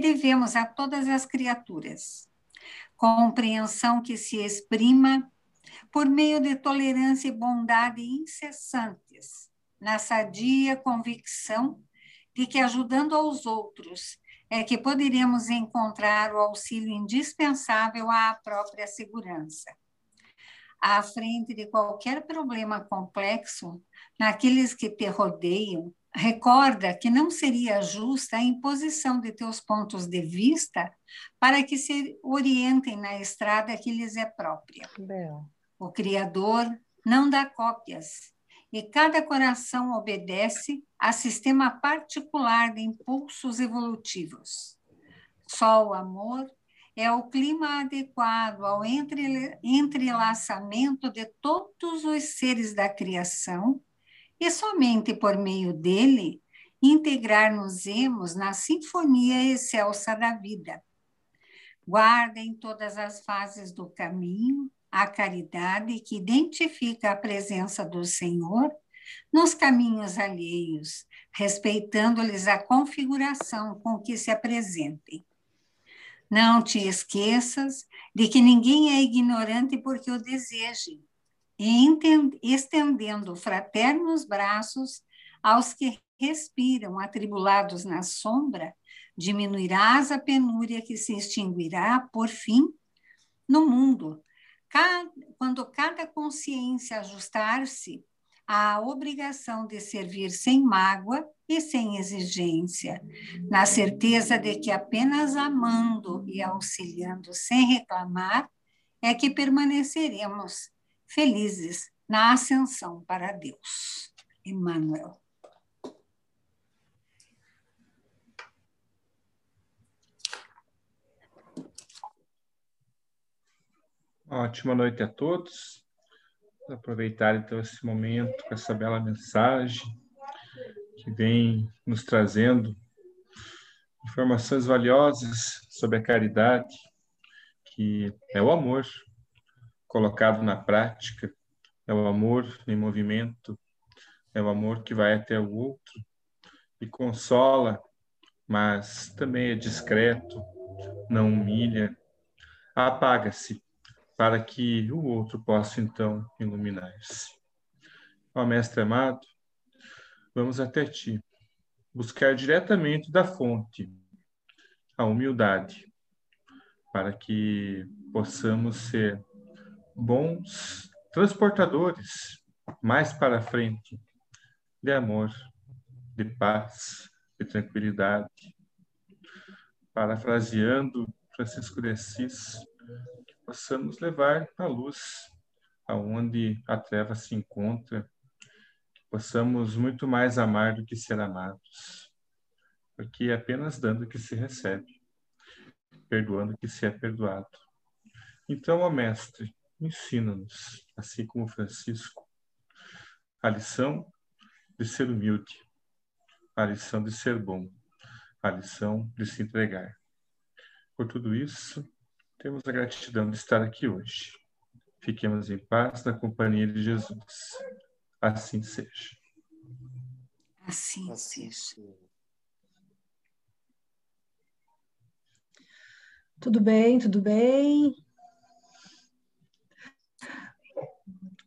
devemos a todas as criaturas. Compreensão que se exprima por meio de tolerância e bondade incessantes, na sadia convicção de que ajudando aos outros é que poderemos encontrar o auxílio indispensável à própria segurança. À frente de qualquer problema complexo, naqueles que te rodeiam, recorda que não seria justa a imposição de teus pontos de vista para que se orientem na estrada que lhes é própria. Bel. O Criador não dá cópias, e cada coração obedece a sistema particular de impulsos evolutivos. Só o amor é o clima adequado ao entrelaçamento de todos os seres da criação e somente por meio dele integrar-nos-emos na sinfonia excelsa da vida. Guarda em todas as fases do caminho a caridade que identifica a presença do Senhor nos caminhos alheios, respeitando-lhes a configuração com que se apresentem. Não te esqueças de que ninguém é ignorante porque o deseje, e estendendo fraternos braços aos que respiram atribulados na sombra, diminuirás a penúria que se extinguirá, por fim, no mundo, quando cada consciência ajustar-se à obrigação de servir sem mágoa e sem exigência, na certeza de que apenas amando e auxiliando sem reclamar é que permaneceremos felizes na ascensão para Deus. Emmanuel. Ótima noite a todos. Aproveitar então esse momento com essa bela mensagem que vem nos trazendo informações valiosas sobre a caridade, que é o amor, colocado na prática, é o amor em movimento, é o amor que vai até o outro e consola, mas também é discreto, não humilha, apaga-se para que o outro possa então iluminar-se. Ó Mestre amado, vamos até ti, buscar diretamente da fonte a humildade, para que possamos ser bons transportadores mais para frente de amor, de paz, de tranquilidade. Parafraseando Francisco de Assis, possamos levar a luz aonde a treva se encontra, possamos muito mais amar do que ser amados, porque é apenas dando que se recebe, perdoando que se é perdoado. Então, ó Mestre, ensina-nos, assim como Francisco, a lição de ser humilde, a lição de ser bom, a lição de se entregar. Por tudo isso, temos a gratidão de estar aqui hoje. Fiquemos em paz na companhia de Jesus. Assim seja. Assim seja. Tudo bem, tudo bem.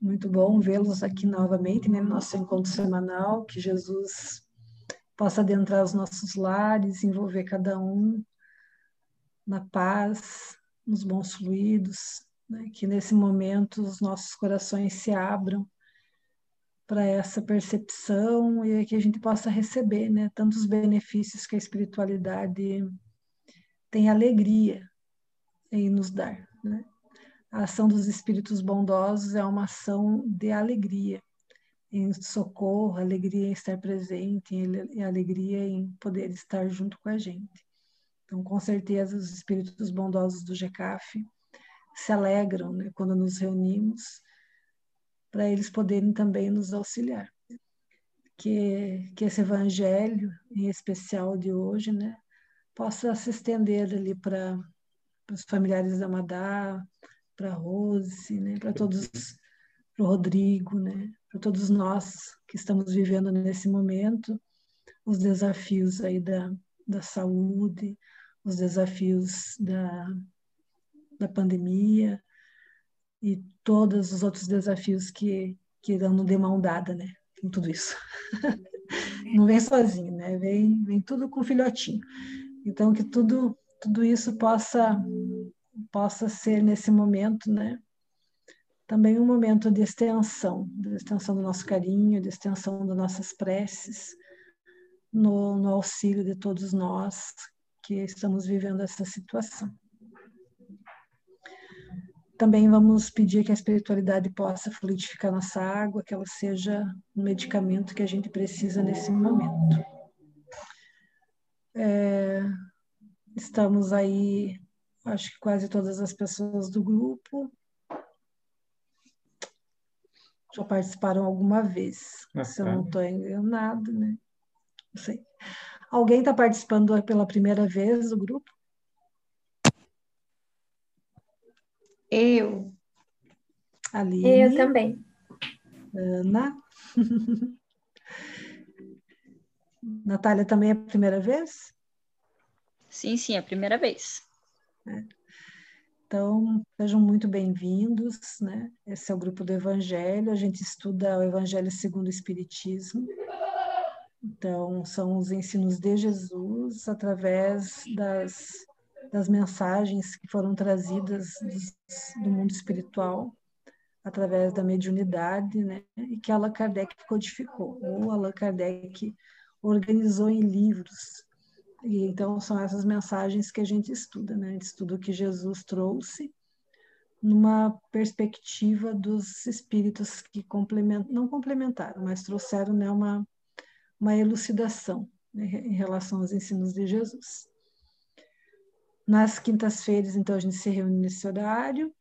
Muito bom vê-los aqui novamente, né, no nosso encontro semanal, que Jesus possa adentrar os nossos lares, envolver cada um na paz, nos bons fluidos, né, que nesse momento os nossos corações se abram para essa percepção e que a gente possa receber, né, tantos benefícios que a espiritualidade tem alegria em nos dar, né? A ação dos espíritos bondosos é uma ação de alegria, em socorro, alegria em estar presente, em alegria em poder estar junto com a gente. Então, com certeza, os espíritos bondosos do GECAF se alegram né, quando nos reunimos, para eles poderem também nos auxiliar. Que, que esse evangelho, em especial de hoje, né, possa se estender ali para os familiares da Madá, para a Rose, né, para todos, para o Rodrigo, né, para todos nós que estamos vivendo nesse momento, os desafios aí da, da saúde, os desafios da, da pandemia e todos os outros desafios que, que irão de mão dada, né? Com tudo isso. Não vem sozinho, né? Vem, vem tudo com filhotinho. Então, que tudo, tudo isso possa, possa ser nesse momento, né? Também um momento de extensão, de extensão do nosso carinho, de extensão das nossas preces, no, no auxílio de todos nós que estamos vivendo essa situação. Também vamos pedir que a espiritualidade possa fluidificar nossa água, que ela seja um medicamento que a gente precisa nesse momento. É, estamos aí, acho que quase todas as pessoas do grupo já participaram alguma vez, se eu não estou enganado, né? Não sei. Alguém está participando pela primeira vez do grupo? Eu. Aline. Eu também. Ana. Natália também é a primeira vez? Sim, sim, é a primeira vez. É. Então, sejam muito bem-vindos, né? Esse é o grupo do Evangelho, a gente estuda o Evangelho segundo o Espiritismo. Então, são os ensinos de Jesus através das, das mensagens que foram trazidas do, do mundo espiritual, através da mediunidade, né? E que Allan Kardec codificou, ou Allan Kardec organizou em livros. E então, são essas mensagens que a gente estuda, né? A gente estuda o que Jesus trouxe numa perspectiva dos espíritos que complementam, não complementaram, mas trouxeram né, uma uma elucidação né, em relação aos ensinos de Jesus. Nas quintas-feiras, então, a gente se reúne nesse horário.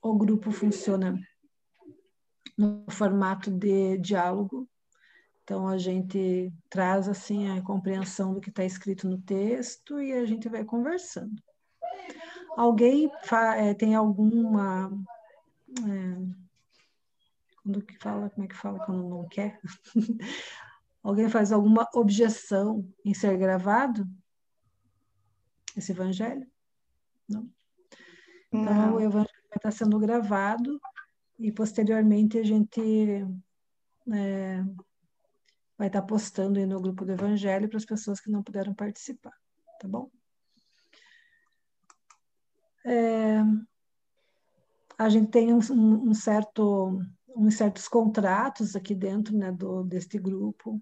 O grupo funciona no formato de diálogo. Então, a gente traz, assim, a compreensão do que está escrito no texto e a gente vai conversando. Alguém é, tem alguma... É, quando que fala, como é que fala quando não quer? Alguém faz alguma objeção em ser gravado? Esse evangelho? Não. Então, Não. o evangelho vai estar sendo gravado e posteriormente a gente é, vai estar postando aí no grupo do evangelho para as pessoas que não puderam participar, tá bom? É, a gente tem um, um, certo, uns certos contratos aqui dentro né, do, deste grupo,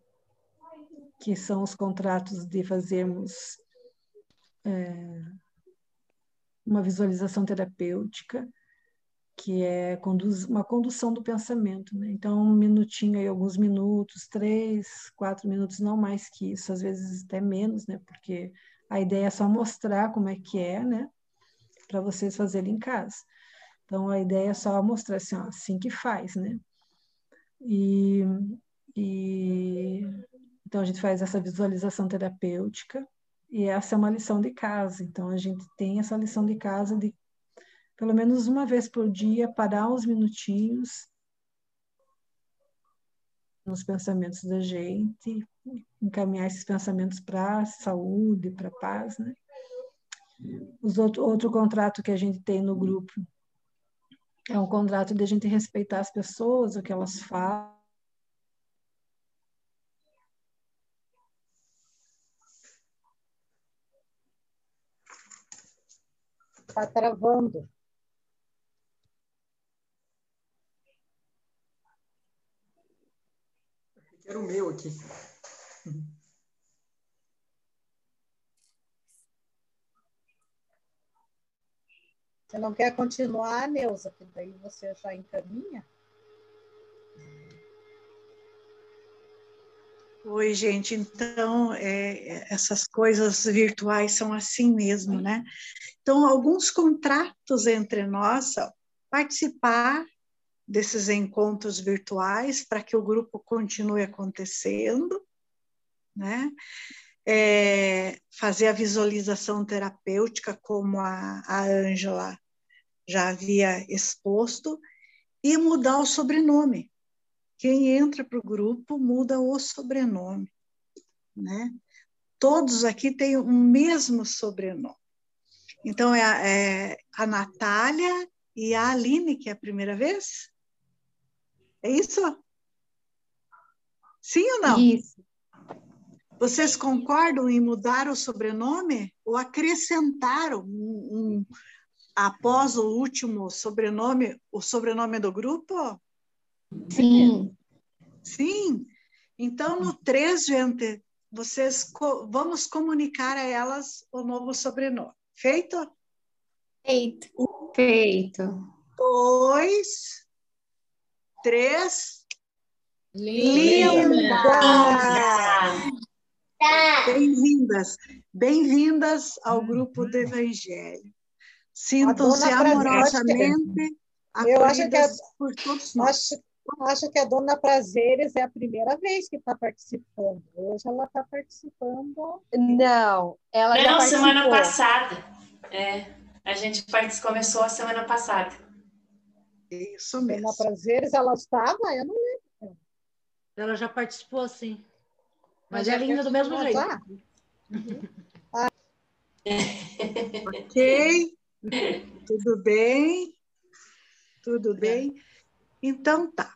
que são os contratos de fazermos é, uma visualização terapêutica, que é uma condução do pensamento. Né? Então, um minutinho aí, alguns minutos, três, quatro minutos, não mais que isso, às vezes até menos, né? porque a ideia é só mostrar como é que é, né? para vocês fazerem em casa. Então, a ideia é só mostrar assim, ó, assim que faz, né? E, e então, a gente faz essa visualização terapêutica e essa é uma lição de casa. Então, a gente tem essa lição de casa de, pelo menos uma vez por dia, parar uns minutinhos nos pensamentos da gente, encaminhar esses pensamentos para saúde, para paz, né? Os outro, outro contrato que a gente tem no grupo é um contrato de a gente respeitar as pessoas, o que elas falam, Está travando. Era o meu aqui. Você não quer continuar, Neuza? Que daí você já encaminha? Oi, gente. Então, é, essas coisas virtuais são assim mesmo, né? Então, alguns contratos entre nós, participar desses encontros virtuais para que o grupo continue acontecendo, né? É, fazer a visualização terapêutica, como a Ângela já havia exposto, e mudar o sobrenome quem entra para o grupo muda o sobrenome, né? Todos aqui têm o mesmo sobrenome, Então, é a, é a Natália e a Aline, que é a primeira vez? É isso? Sim ou não? Isso. Vocês concordam em mudar o sobrenome ou acrescentar um, um, após o último sobrenome, o sobrenome do grupo? Sim. Sim. Então, no 3, gente, vocês co vamos comunicar a elas o novo sobrenome. Feito? Feito. Feito. Dois, três. Linda! Bem-vindas. Bem-vindas ao grupo do Evangelho. Sintam-se A amorosamente Eu acho que é- acolhidas por todos nós. Acho, acho que a dona Prazeres é a primeira vez que está participando. Hoje ela está participando. Não, ela já Não, participou. semana passada. É, a gente começou a semana passada. Isso mesmo. Dona Prazeres, ela estava? Eu não lembro. Ela já participou, sim. Mas já é linda do mesmo jeito. tá. Ok? Tudo bem? Tudo bem? Então tá.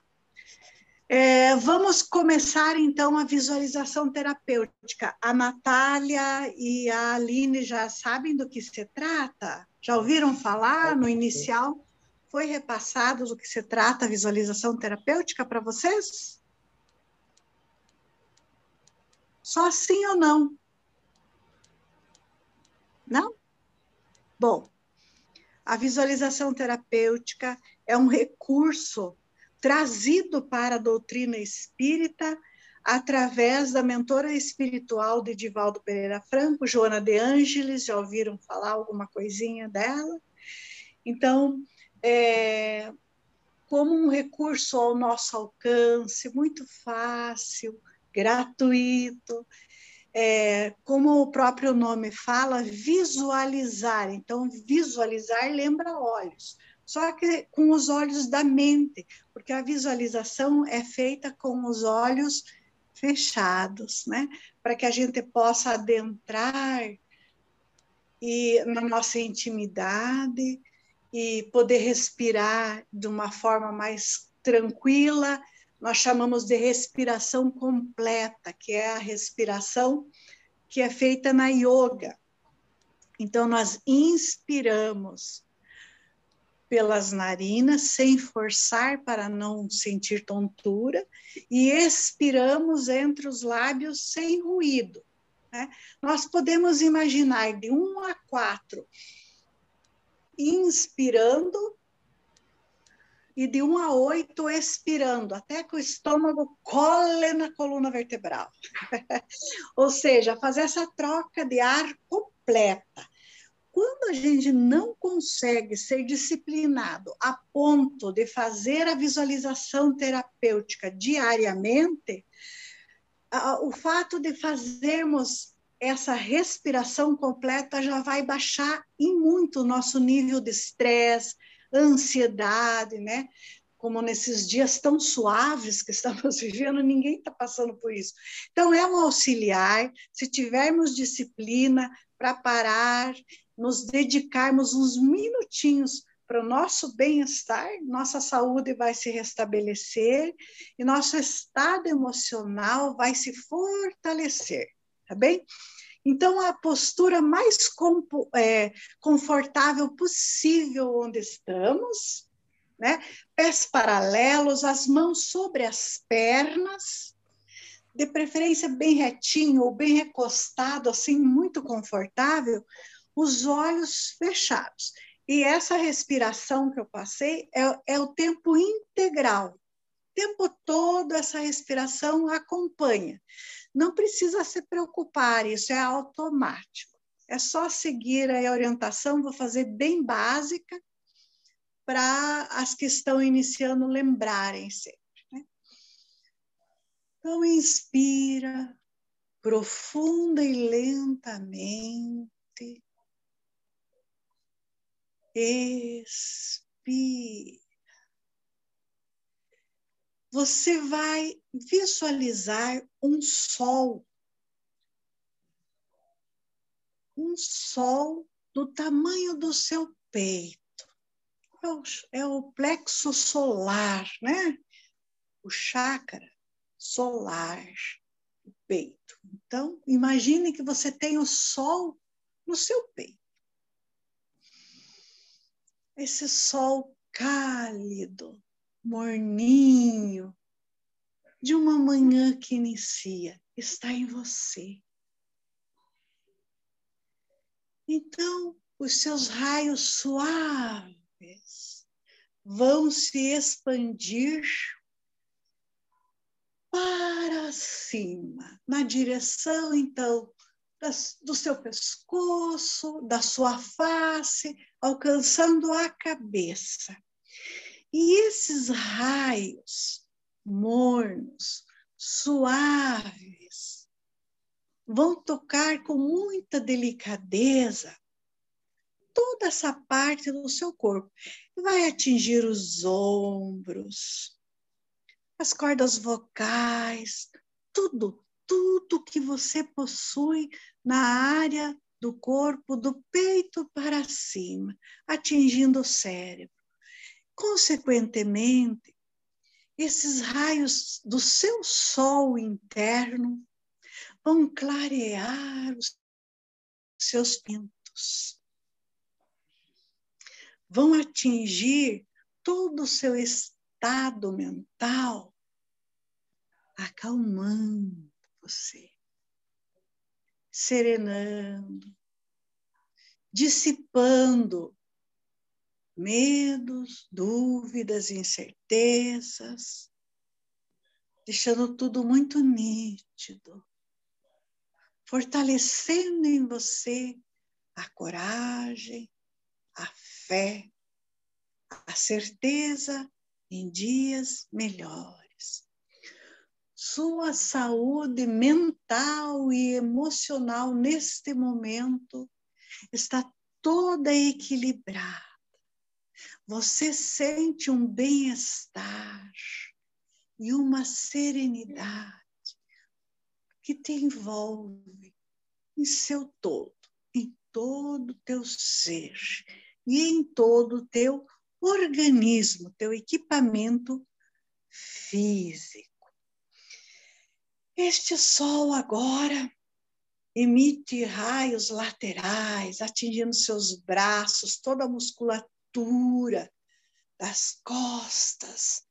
É, vamos começar então a visualização terapêutica. A Natália e a Aline já sabem do que se trata? Já ouviram falar no inicial? Foi repassado do que se trata a visualização terapêutica para vocês? Só sim ou não? Não? Bom, a visualização terapêutica é um recurso trazido para a doutrina espírita através da mentora espiritual de Divaldo Pereira Franco, Joana de Ângeles, já ouviram falar alguma coisinha dela? Então, é, como um recurso ao nosso alcance, muito fácil, gratuito, é, como o próprio nome fala, visualizar. Então, visualizar lembra olhos, só que com os olhos da mente, porque a visualização é feita com os olhos fechados, né? Para que a gente possa adentrar e na nossa intimidade e poder respirar de uma forma mais tranquila. Nós chamamos de respiração completa, que é a respiração que é feita na yoga. Então, nós inspiramos pelas narinas, sem forçar para não sentir tontura, e expiramos entre os lábios sem ruído. Né? Nós podemos imaginar de um a quatro, inspirando e de um a oito expirando, até que o estômago cole na coluna vertebral. Ou seja, fazer essa troca de ar completa. Quando a gente não consegue ser disciplinado a ponto de fazer a visualização terapêutica diariamente, o fato de fazermos essa respiração completa já vai baixar em muito o nosso nível de estresse, ansiedade, né? Como nesses dias tão suaves que estamos vivendo, ninguém está passando por isso. Então, é um auxiliar, se tivermos disciplina para parar nos dedicarmos uns minutinhos para o nosso bem-estar, nossa saúde vai se restabelecer e nosso estado emocional vai se fortalecer, tá bem? Então, a postura mais é, confortável possível onde estamos, né? Pés paralelos, as mãos sobre as pernas, de preferência bem retinho ou bem recostado, assim, muito confortável, os olhos fechados. E essa respiração que eu passei é, é o tempo integral. O tempo todo essa respiração acompanha. Não precisa se preocupar, isso é automático. É só seguir a orientação, vou fazer bem básica, para as que estão iniciando lembrarem sempre. Né? Então, inspira profunda e lentamente. Expira. Você vai visualizar um sol. Um sol do tamanho do seu peito. É o, é o plexo solar, né? O chácara solar, o peito. Então, imagine que você tem o sol no seu peito. Esse sol cálido, morninho, de uma manhã que inicia, está em você. Então, os seus raios suaves vão se expandir para cima, na direção, então, do seu pescoço, da sua face, alcançando a cabeça. E esses raios mornos, suaves, vão tocar com muita delicadeza toda essa parte do seu corpo. Vai atingir os ombros, as cordas vocais, tudo, tudo que você possui na área do corpo, do peito para cima, atingindo o cérebro. Consequentemente, esses raios do seu sol interno vão clarear os seus pintos, vão atingir todo o seu estado mental, acalmando você, serenando, dissipando medos, dúvidas, incertezas, deixando tudo muito nítido, fortalecendo em você a coragem, a fé, a certeza em dias melhores. Sua saúde mental e emocional neste momento está toda equilibrada. Você sente um bem-estar e uma serenidade que te envolve em seu todo, em todo o teu ser e em todo o teu organismo, teu equipamento físico. Este sol agora emite raios laterais, atingindo seus braços, toda a musculatura das costas,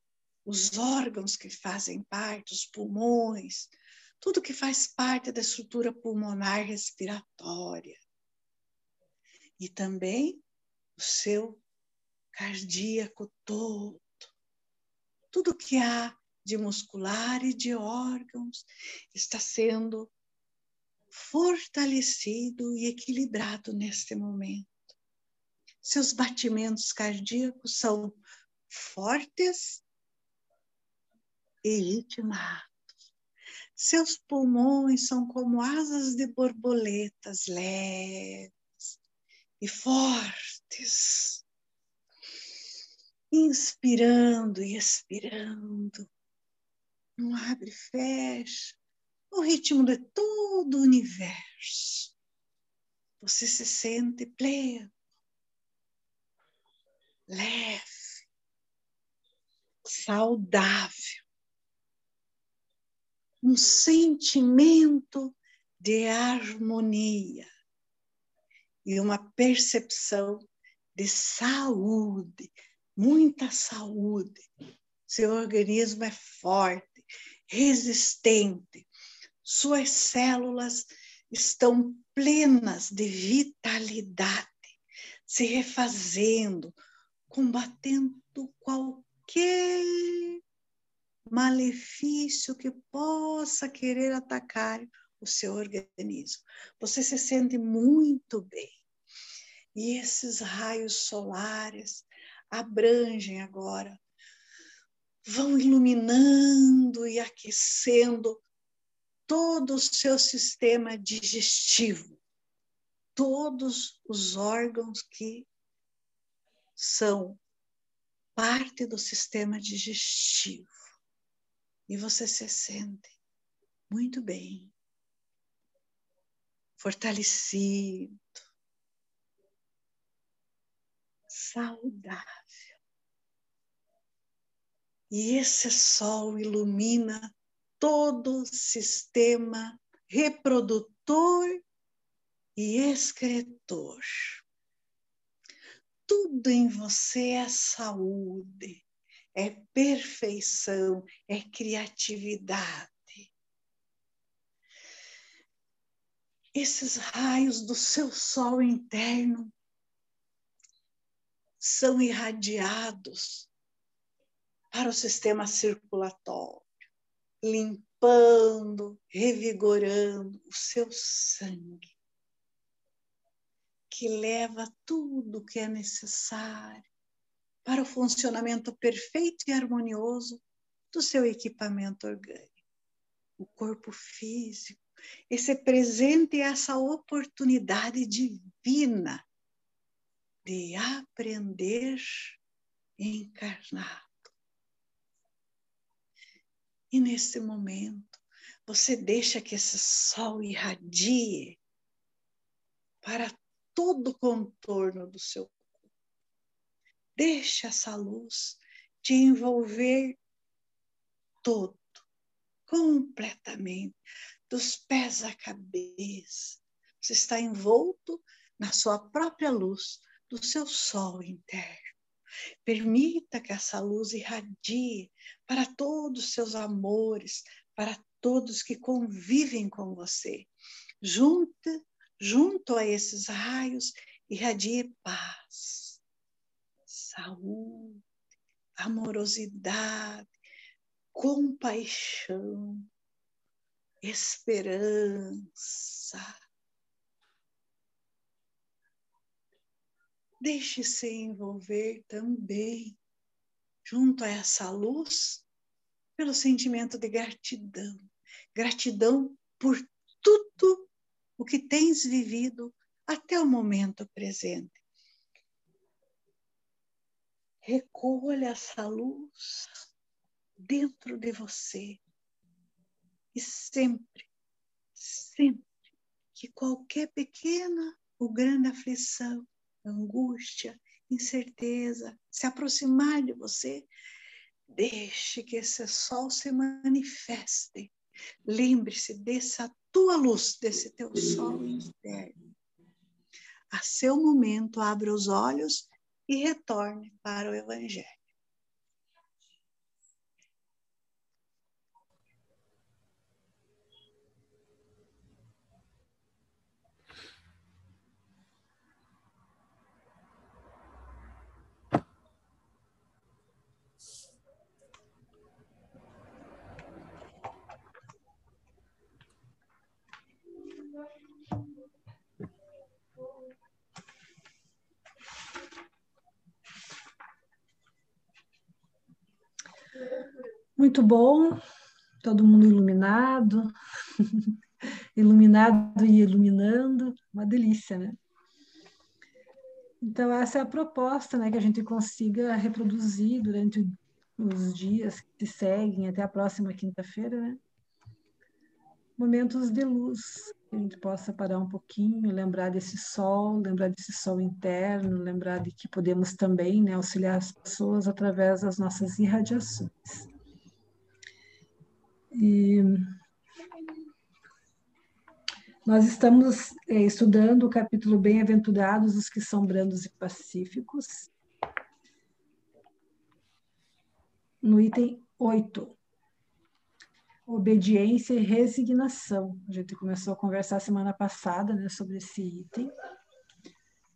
os órgãos que fazem parte, os pulmões, tudo que faz parte da estrutura pulmonar respiratória. E também o seu cardíaco todo. Tudo que há de muscular e de órgãos está sendo fortalecido e equilibrado neste momento. Seus batimentos cardíacos são fortes e ritmados. Seus pulmões são como asas de borboletas leves e fortes inspirando e expirando. Um abre e fecha, o ritmo de todo o universo. Você se sente pleno, leve, saudável. Um sentimento de harmonia e uma percepção de saúde, muita saúde. Seu organismo é forte, resistente. Suas células estão plenas de vitalidade, se refazendo, combatendo qualquer malefício que possa querer atacar o seu organismo. Você se sente muito bem. E esses raios solares abrangem agora, vão iluminando e aquecendo todo o seu sistema digestivo, todos os órgãos que são parte do sistema digestivo. E você se sente muito bem, fortalecido, saudável. E esse sol ilumina todo o sistema reprodutor e excretor. Tudo em você é saúde, é perfeição, é criatividade. Esses raios do seu sol interno são irradiados para o sistema circulatório, limpando, revigorando o seu sangue, que leva tudo que é necessário para o funcionamento perfeito e harmonioso do seu equipamento orgânico, o corpo físico, esse presente e essa oportunidade divina de aprender encarnado. E nesse momento, você deixa que esse sol irradie para todo o contorno do seu corpo. Deixa essa luz te envolver todo, completamente, dos pés à cabeça. Você está envolto na sua própria luz, do seu sol interno. Permita que essa luz irradie para todos os seus amores, para todos que convivem com você. Junto, junto a esses raios, irradie paz, saúde, amorosidade, compaixão, esperança, Deixe-se envolver também, junto a essa luz, pelo sentimento de gratidão. Gratidão por tudo o que tens vivido até o momento presente. Recolha essa luz dentro de você e sempre, sempre que qualquer pequena ou grande aflição angústia, incerteza se aproximar de você, deixe que esse sol se manifeste. Lembre-se dessa tua luz, desse teu sol interno. A seu momento, abra os olhos e retorne para o Evangelho. Muito bom, todo mundo iluminado, iluminado e iluminando, uma delícia, né? Então, essa é a proposta, né, que a gente consiga reproduzir durante os dias que seguem, até a próxima quinta-feira, né? Momentos de luz, que a gente possa parar um pouquinho, lembrar desse sol, lembrar desse sol interno, lembrar de que podemos também né, auxiliar as pessoas através das nossas irradiações. E nós estamos é, estudando o capítulo Bem-aventurados os que são brandos e pacíficos, no item 8. Obediência e resignação. A gente começou a conversar semana passada né, sobre esse item,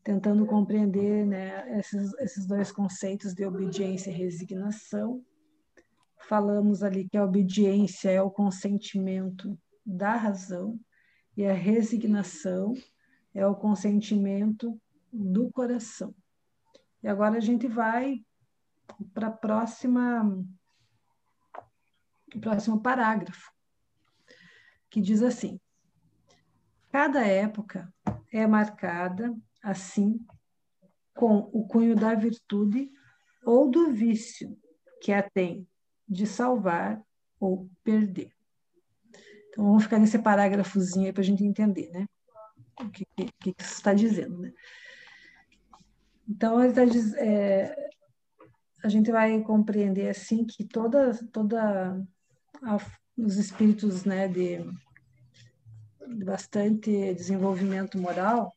tentando compreender né, esses, esses dois conceitos de obediência e resignação falamos ali que a obediência é o consentimento da razão e a resignação é o consentimento do coração. E agora a gente vai para próxima o próximo parágrafo, que diz assim: Cada época é marcada assim com o cunho da virtude ou do vício que a tem de salvar ou perder. Então, vamos ficar nesse parágrafozinho aí para a gente entender, né? O que, que, que isso está dizendo, né? Então, ele tá é, a gente vai compreender assim que toda, toda a, os espíritos né, de, de bastante desenvolvimento moral,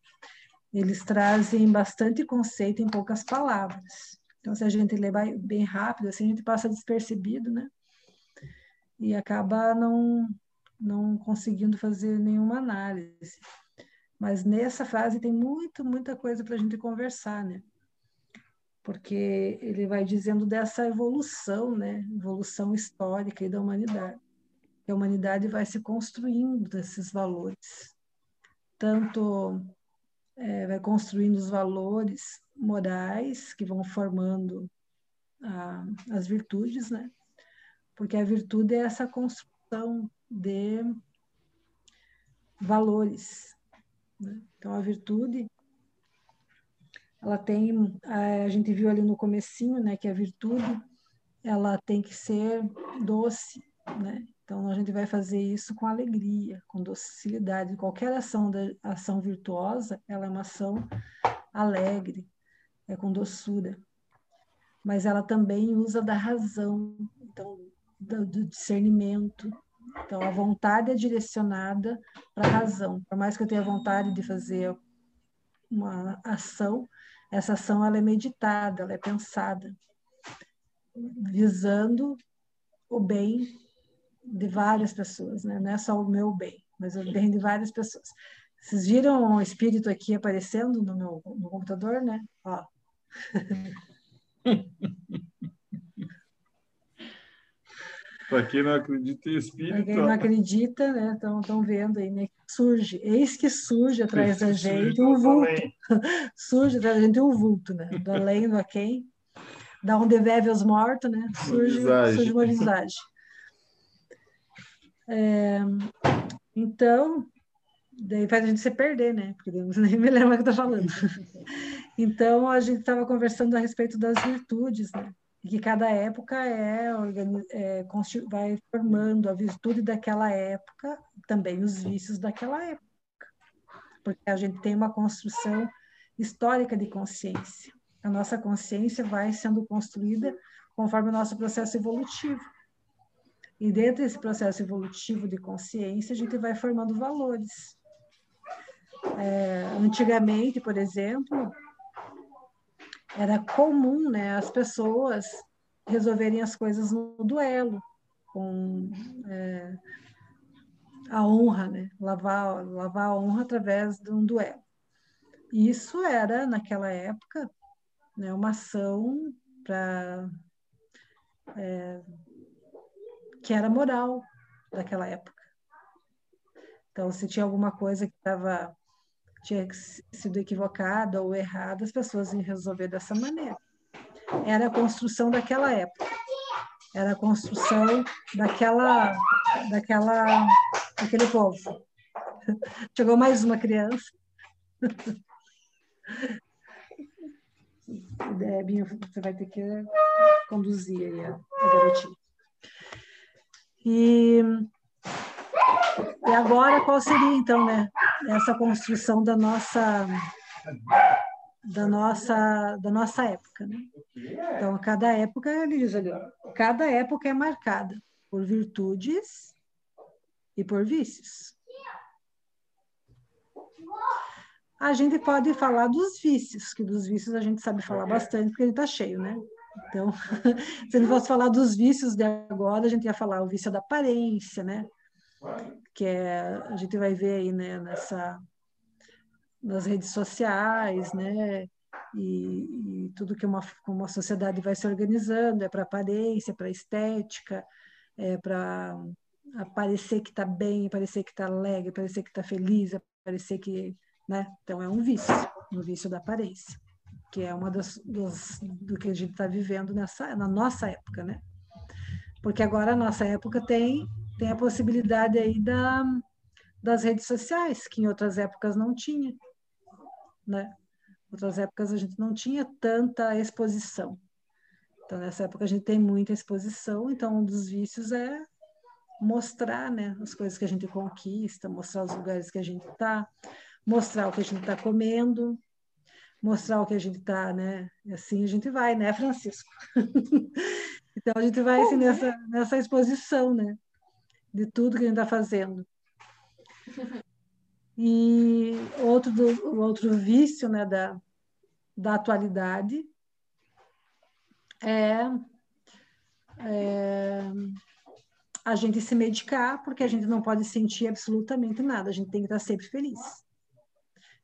eles trazem bastante conceito em poucas palavras. Então, se a gente levar bem rápido, assim, a gente passa despercebido, né? E acaba não, não conseguindo fazer nenhuma análise. Mas nessa frase tem muito, muita coisa para a gente conversar, né? Porque ele vai dizendo dessa evolução, né? Evolução histórica e da humanidade. Que a humanidade vai se construindo desses valores. Tanto é, vai construindo os valores morais que vão formando as virtudes, né? Porque a virtude é essa construção de valores né? Então, a virtude, ela tem, a gente viu ali no comecinho, né, que a virtude, ela tem que ser doce, né? Então, a gente vai fazer isso com alegria, com docilidade. Qualquer ação, da, ação virtuosa, ela é uma ação alegre, é com doçura. Mas ela também usa da razão, então, do, do discernimento, então, a vontade é direcionada para a razão. Por mais que eu tenha vontade de fazer uma ação, essa ação ela é meditada, ela é pensada, visando o bem de várias pessoas, né? não é só o meu bem, mas o bem de várias pessoas. Vocês viram o espírito aqui aparecendo no meu no computador, né? Ó. Para quem não acredita em espírito. Para quem não acredita, né? Estão vendo aí, né? Surge, eis que surge atrás da gente um vulto. surge atrás da gente um vulto, né? Do além, do aquém. Da onde vive os mortos, né? Surge uma visagem. Surge uma visagem. É, então, daí faz a gente se perder, né? Porque nem me lembro o que está falando. Então, a gente estava conversando a respeito das virtudes, né? e que cada época é, é, vai formando a virtude daquela época, também os vícios daquela época, porque a gente tem uma construção histórica de consciência. A nossa consciência vai sendo construída conforme o nosso processo evolutivo. E dentro desse processo evolutivo de consciência, a gente vai formando valores. É, antigamente, por exemplo, era comum né, as pessoas resolverem as coisas no duelo, com é, a honra, né? lavar, lavar a honra através de um duelo. Isso era, naquela época, né, uma ação para é, que era moral daquela época. Então, se tinha alguma coisa que estava tinha sido equivocada ou errada, as pessoas iam resolver dessa maneira. Era a construção daquela época. Era a construção daquela, daquela, daquele povo. Chegou mais uma criança. Debinho, você vai ter que conduzir aí a, a garotinha. E e agora, qual seria, então, né, essa construção da nossa da nossa da nossa época, né? Então, cada época, ele diz ali, cada época é marcada por virtudes e por vícios. A gente pode falar dos vícios, que dos vícios a gente sabe falar bastante, porque ele está cheio, né? Então, se gente fosse falar dos vícios de agora, a gente ia falar o vício da aparência, né? Que é, a gente vai ver aí né, nessa, nas redes sociais, né, e, e tudo que uma, uma sociedade vai se organizando, é para aparência, para estética, é para parecer que está bem, parecer que está alegre, parecer que está feliz, parecer que, né, então é um vício, um vício da aparência, que é uma das, dos, do que a gente está vivendo nessa, na nossa época, né, porque agora a nossa época tem tem a possibilidade aí da, das redes sociais, que em outras épocas não tinha, né? Outras épocas a gente não tinha tanta exposição. Então, nessa época a gente tem muita exposição, então um dos vícios é mostrar, né, as coisas que a gente conquista, mostrar os lugares que a gente está, mostrar o que a gente está comendo, mostrar o que a gente está, né? E assim a gente vai, né, Francisco? então a gente vai assim, nessa, nessa exposição, né? De tudo que a gente está fazendo. E outro, do, outro vício né, da, da atualidade é, é a gente se medicar, porque a gente não pode sentir absolutamente nada, a gente tem que estar sempre feliz.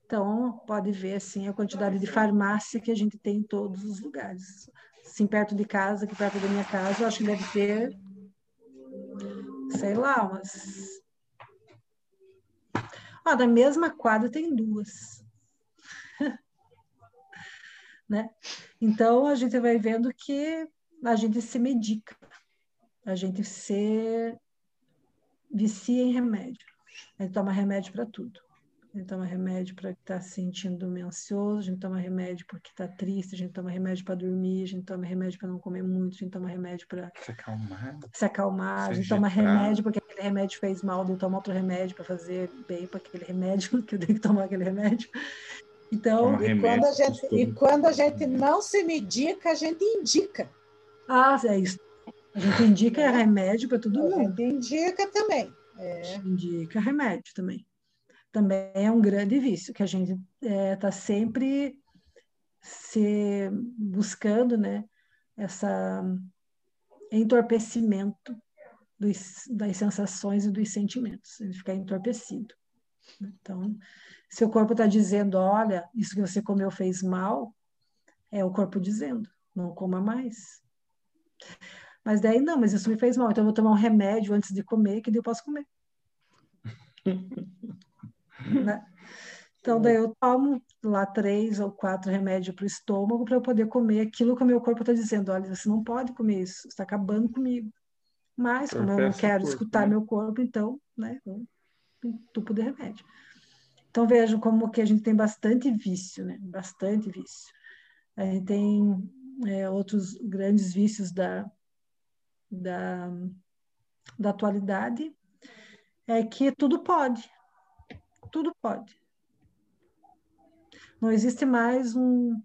Então, pode ver assim a quantidade de farmácia que a gente tem em todos os lugares. Assim, perto de casa, aqui perto da minha casa, eu acho que deve ter, sei lá, umas. Ah, da mesma quadra tem duas. né? Então, a gente vai vendo que a gente se medica, a gente se vicia em remédio, a gente toma remédio para tudo. A gente toma remédio para estar tá se sentindo meio ansioso, a gente toma remédio porque está triste, a gente toma remédio para dormir, a gente toma remédio para não comer muito, a gente toma remédio para se acalmar. Se acalmar, a gente toma remédio porque aquele remédio fez mal, eu tomo outro remédio para fazer bem para aquele remédio, que eu tenho que tomar aquele remédio. Então, e quando, a gente, e quando a gente não se medica, a gente indica. Ah, é isso. A gente indica remédio para todo mundo. A gente indica também. É. Indica remédio também também é um grande vício, que a gente está é, tá sempre se buscando né, essa entorpecimento dos, das sensações e dos sentimentos, ele ficar entorpecido. Então, se o corpo está dizendo, olha, isso que você comeu fez mal, é o corpo dizendo, não coma mais. Mas daí, não, mas isso me fez mal, então eu vou tomar um remédio antes de comer, que daí eu posso comer. Né? Então, daí eu tomo lá três ou quatro remédios para o estômago para eu poder comer aquilo que o meu corpo está dizendo: olha, você não pode comer isso, está acabando comigo. Mas, como eu não quero corpo, escutar né? meu corpo, então, né, um tupo de remédio. Então, vejam como que a gente tem bastante vício, né? Bastante vício. A gente tem é, outros grandes vícios da, da, da atualidade, é que tudo pode, tudo pode. Não existe mais um,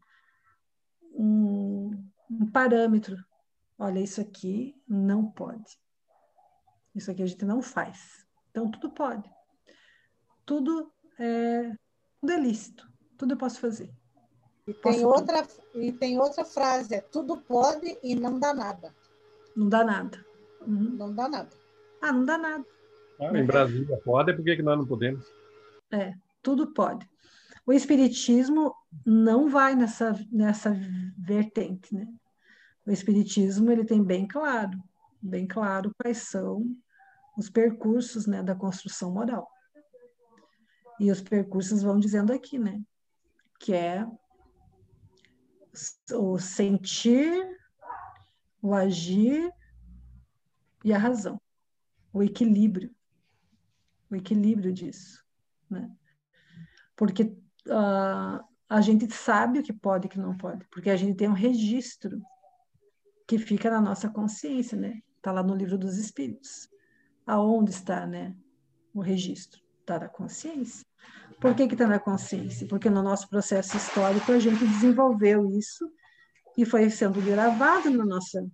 um, um parâmetro. Olha, isso aqui não pode. Isso aqui a gente não faz. Então, tudo pode. Tudo é, tudo é lícito. Tudo eu posso fazer. E tem, outra, e tem outra frase: é tudo pode e não dá nada. Não dá nada. Uhum. Não dá nada. Ah, não dá nada. Ah, em Brasília pode, por que nós não podemos? É, tudo pode. O espiritismo não vai nessa nessa vertente, né? O espiritismo ele tem bem claro, bem claro quais são os percursos, né, da construção moral. E os percursos vão dizendo aqui, né, que é o sentir, o agir e a razão, o equilíbrio, o equilíbrio disso né? Porque uh, a gente sabe o que pode e o que não pode, porque a gente tem um registro que fica na nossa consciência, né? Está lá no livro dos Espíritos. Aonde está, né? O registro está na consciência. Por que está na consciência? Porque no nosso processo histórico a gente desenvolveu isso e foi sendo gravado na nossa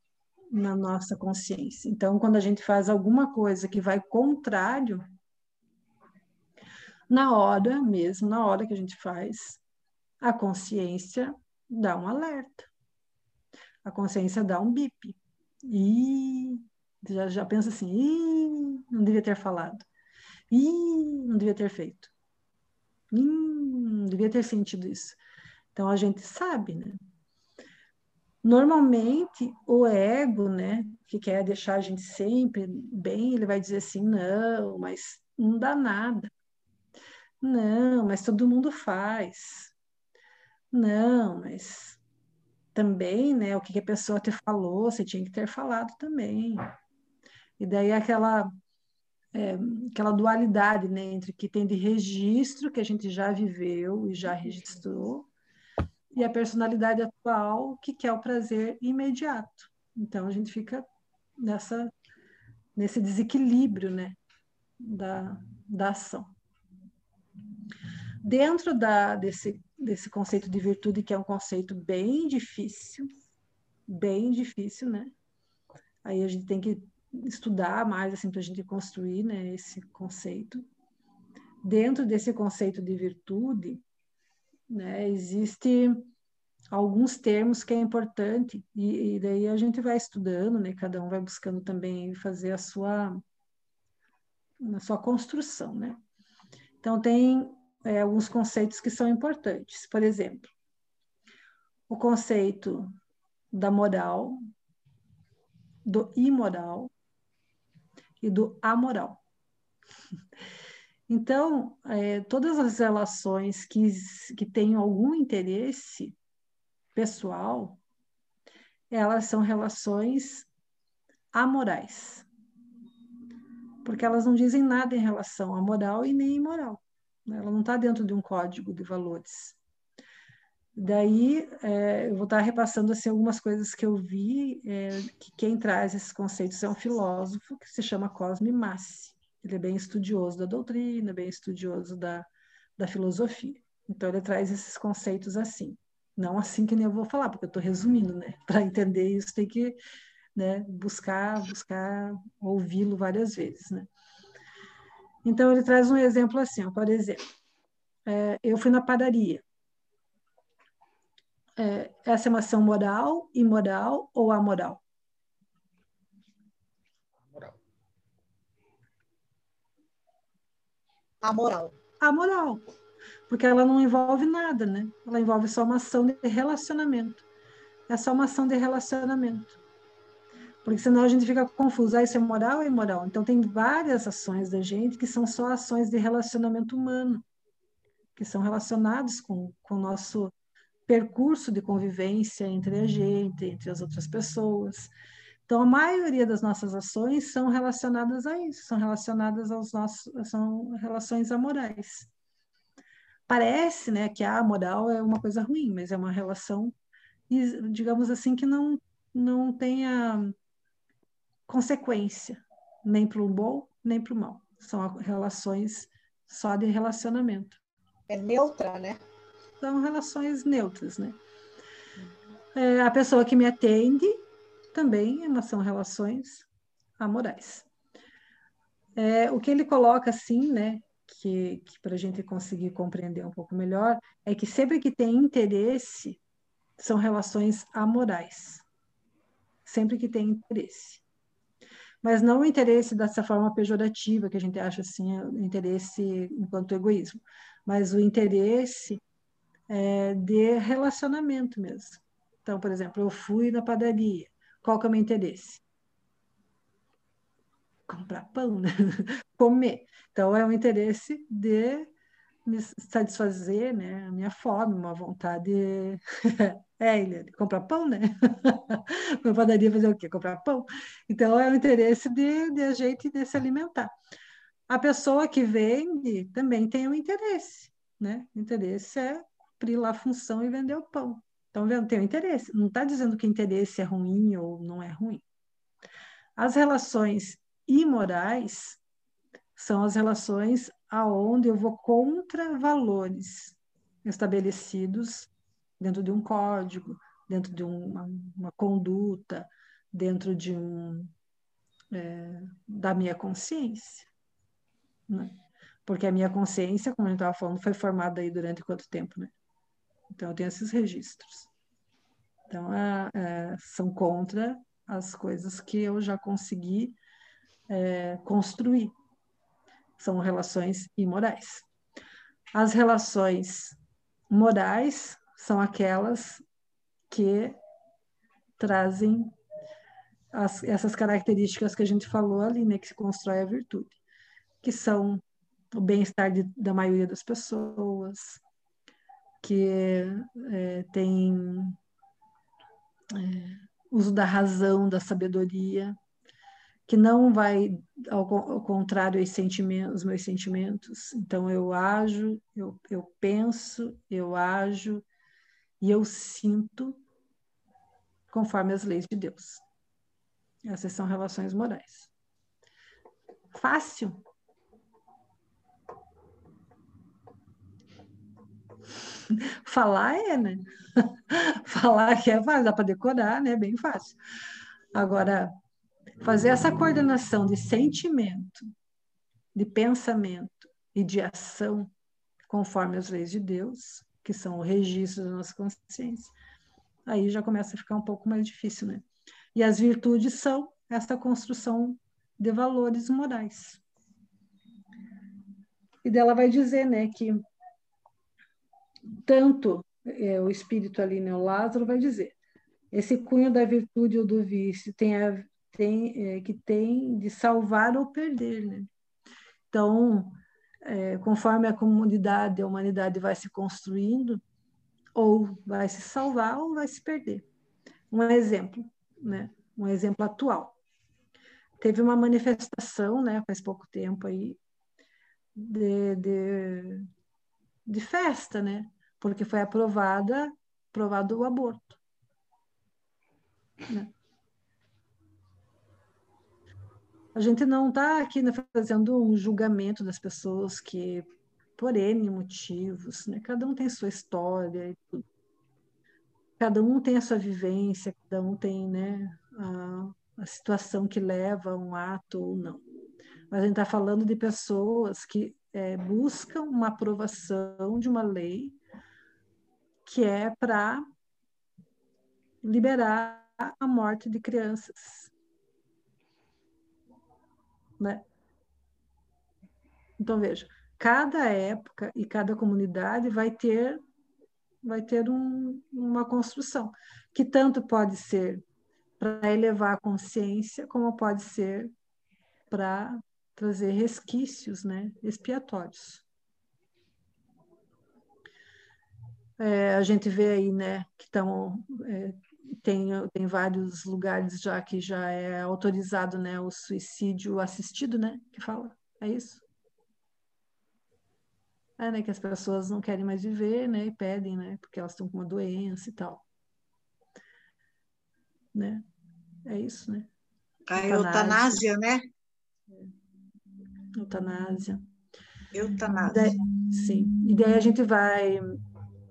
na nossa consciência. Então, quando a gente faz alguma coisa que vai contrário na hora mesmo, na hora que a gente faz, a consciência dá um alerta. A consciência dá um bip. E já, já pensa assim, Ih, não devia ter falado. Ih, não devia ter feito. Ih, não devia ter sentido isso. Então a gente sabe, né? Normalmente o ego, né, que quer deixar a gente sempre bem, ele vai dizer assim, não, mas não dá nada. Não, mas todo mundo faz. Não, mas também, né? O que, a pessoa te falou, você tinha que ter falado também. E daí aquela é, aquela dualidade, né, entre o que tem de registro que a gente já viveu e já registrou e a personalidade atual que quer o prazer imediato. Então a gente fica nessa nesse desequilíbrio, né, da, da ação. Dentro da, desse desse conceito de virtude, que é um conceito bem difícil, bem difícil, né? Aí a gente tem que estudar mais assim para a gente construir né, esse conceito. Dentro desse conceito de virtude, né, existe alguns termos que é importante e, e, daí a gente vai estudando, né? Cada um vai buscando também fazer a sua a sua construção, né? Então tem é, alguns conceitos que são importantes. Por exemplo, o conceito da moral, do imoral e do amoral. Então, é, todas as relações que, que têm algum interesse pessoal, elas são relações amorais. Porque elas não dizem nada em relação à moral e nem imoral. Né? Ela não está dentro de um código de valores. Daí, é, eu vou estar repassando assim, algumas coisas que eu vi, é, que quem traz esses conceitos é um filósofo que se chama Cosme Massi. Ele é bem estudioso da doutrina, bem estudioso da, da filosofia. Então, ele traz esses conceitos assim. Não assim que nem eu vou falar, porque eu estou resumindo, né? Para entender isso, tem que né, buscar, buscar ouvi-lo várias vezes, né? Então, ele traz um exemplo assim, ó, por exemplo, é, eu fui na padaria é, essa é uma ação moral, imoral ou amoral? Moral. Amoral. Amoral. Porque ela não envolve nada, né? Ela envolve só uma ação de relacionamento. É só uma ação de relacionamento. Porque senão a gente fica confuso. Ah, isso é moral ou imoral? Então tem várias ações da gente que são só ações de relacionamento humano, que são relacionados com, com o nosso percurso de convivência entre a gente, entre as outras pessoas. Então, a maioria das nossas ações são relacionadas a isso, são relacionadas aos nossos, são relações amorais. Parece, né, que a moral é uma coisa ruim, mas é uma relação, digamos assim, que não não tenha consequência, nem para o bom, nem para o mal. São relações só de relacionamento. É neutra, né? são relações neutras, né? É, a pessoa que me atende também são relações amorais. É, o que ele coloca assim, né, que, que para a gente conseguir compreender um pouco melhor, é que sempre que tem interesse, são relações amorais. Sempre que tem interesse. Mas não o interesse dessa forma pejorativa, que a gente acha assim, o interesse enquanto egoísmo, mas o interesse é, de relacionamento mesmo. Então, por exemplo, eu fui na padaria. Qual que é o meu interesse? Comprar pão, né? Comer. Então, é o interesse de me satisfazer né, a minha fome, uma vontade. é, ele comprar pão, né? Na padaria fazer o quê? Comprar pão. Então, é o interesse de, de a gente de se alimentar. A pessoa que vende também tem um interesse, né? O interesse é cumprir lá a função e vender o pão. Então, vendo, tem o interesse. Não está dizendo que interesse é ruim ou não é ruim. As relações imorais são as relações aonde eu vou contra valores estabelecidos dentro de um código, dentro de uma, uma conduta, dentro de um é, da minha consciência. Né? Porque a minha consciência, como gente estava falando, foi formada aí durante quanto tempo, né? Então, eu tenho esses registros. Então, é, é, são contra as coisas que eu já consegui é, construir. São relações imorais. As relações morais são aquelas que trazem as, essas características que a gente falou ali, né, que se constrói a virtude, que são o bem-estar da maioria das pessoas, que é, tem é, uso da razão, da sabedoria, que não vai ao, ao contrário aos sentimentos, os meus sentimentos. Então eu ajo, eu, eu penso, eu ajo e eu sinto conforme as leis de Deus. Essas são relações morais. Fácil? Falar é, né? Falar que é fácil, dá para decorar, né? Bem fácil. Agora, fazer essa coordenação de sentimento, de pensamento e de ação, conforme as leis de Deus, que são o registro da nossa consciência, aí já começa a ficar um pouco mais difícil, né? E as virtudes são essa construção de valores morais. E dela vai dizer, né, que tanto é, o espírito ali, né, o Lázaro vai dizer, esse cunho da virtude ou do vício tem, a, tem é, que tem de salvar ou perder, né? Então, é, conforme a comunidade, a humanidade vai se construindo, ou vai se salvar ou vai se perder. Um exemplo, né? Um exemplo atual. Teve uma manifestação, né, faz pouco tempo aí, de, de, de festa, né? Porque foi aprovada, aprovado o aborto. Né? A gente não está aqui né, fazendo um julgamento das pessoas que, por N motivos, né? cada um tem sua história e tudo. Cada um tem a sua vivência, cada um tem né, a, a situação que leva a um ato ou não. Mas a gente está falando de pessoas que é, buscam uma aprovação de uma lei que é para liberar a morte de crianças. Né? Então, veja, cada época e cada comunidade vai ter vai ter um, uma construção que tanto pode ser para elevar a consciência, como pode ser para trazer resquícios né, expiatórios. É, a gente vê aí né, que estão é, tem, tem vários lugares já que já é autorizado né, o suicídio assistido, né? Que fala, é isso? É, né, que as pessoas não querem mais viver, né? E pedem, né? Porque elas estão com uma doença e tal. Né? É isso, né? A eutanásia, eutanásia né? Eutanásia. Eutanásia. Daí, sim. E daí a gente vai...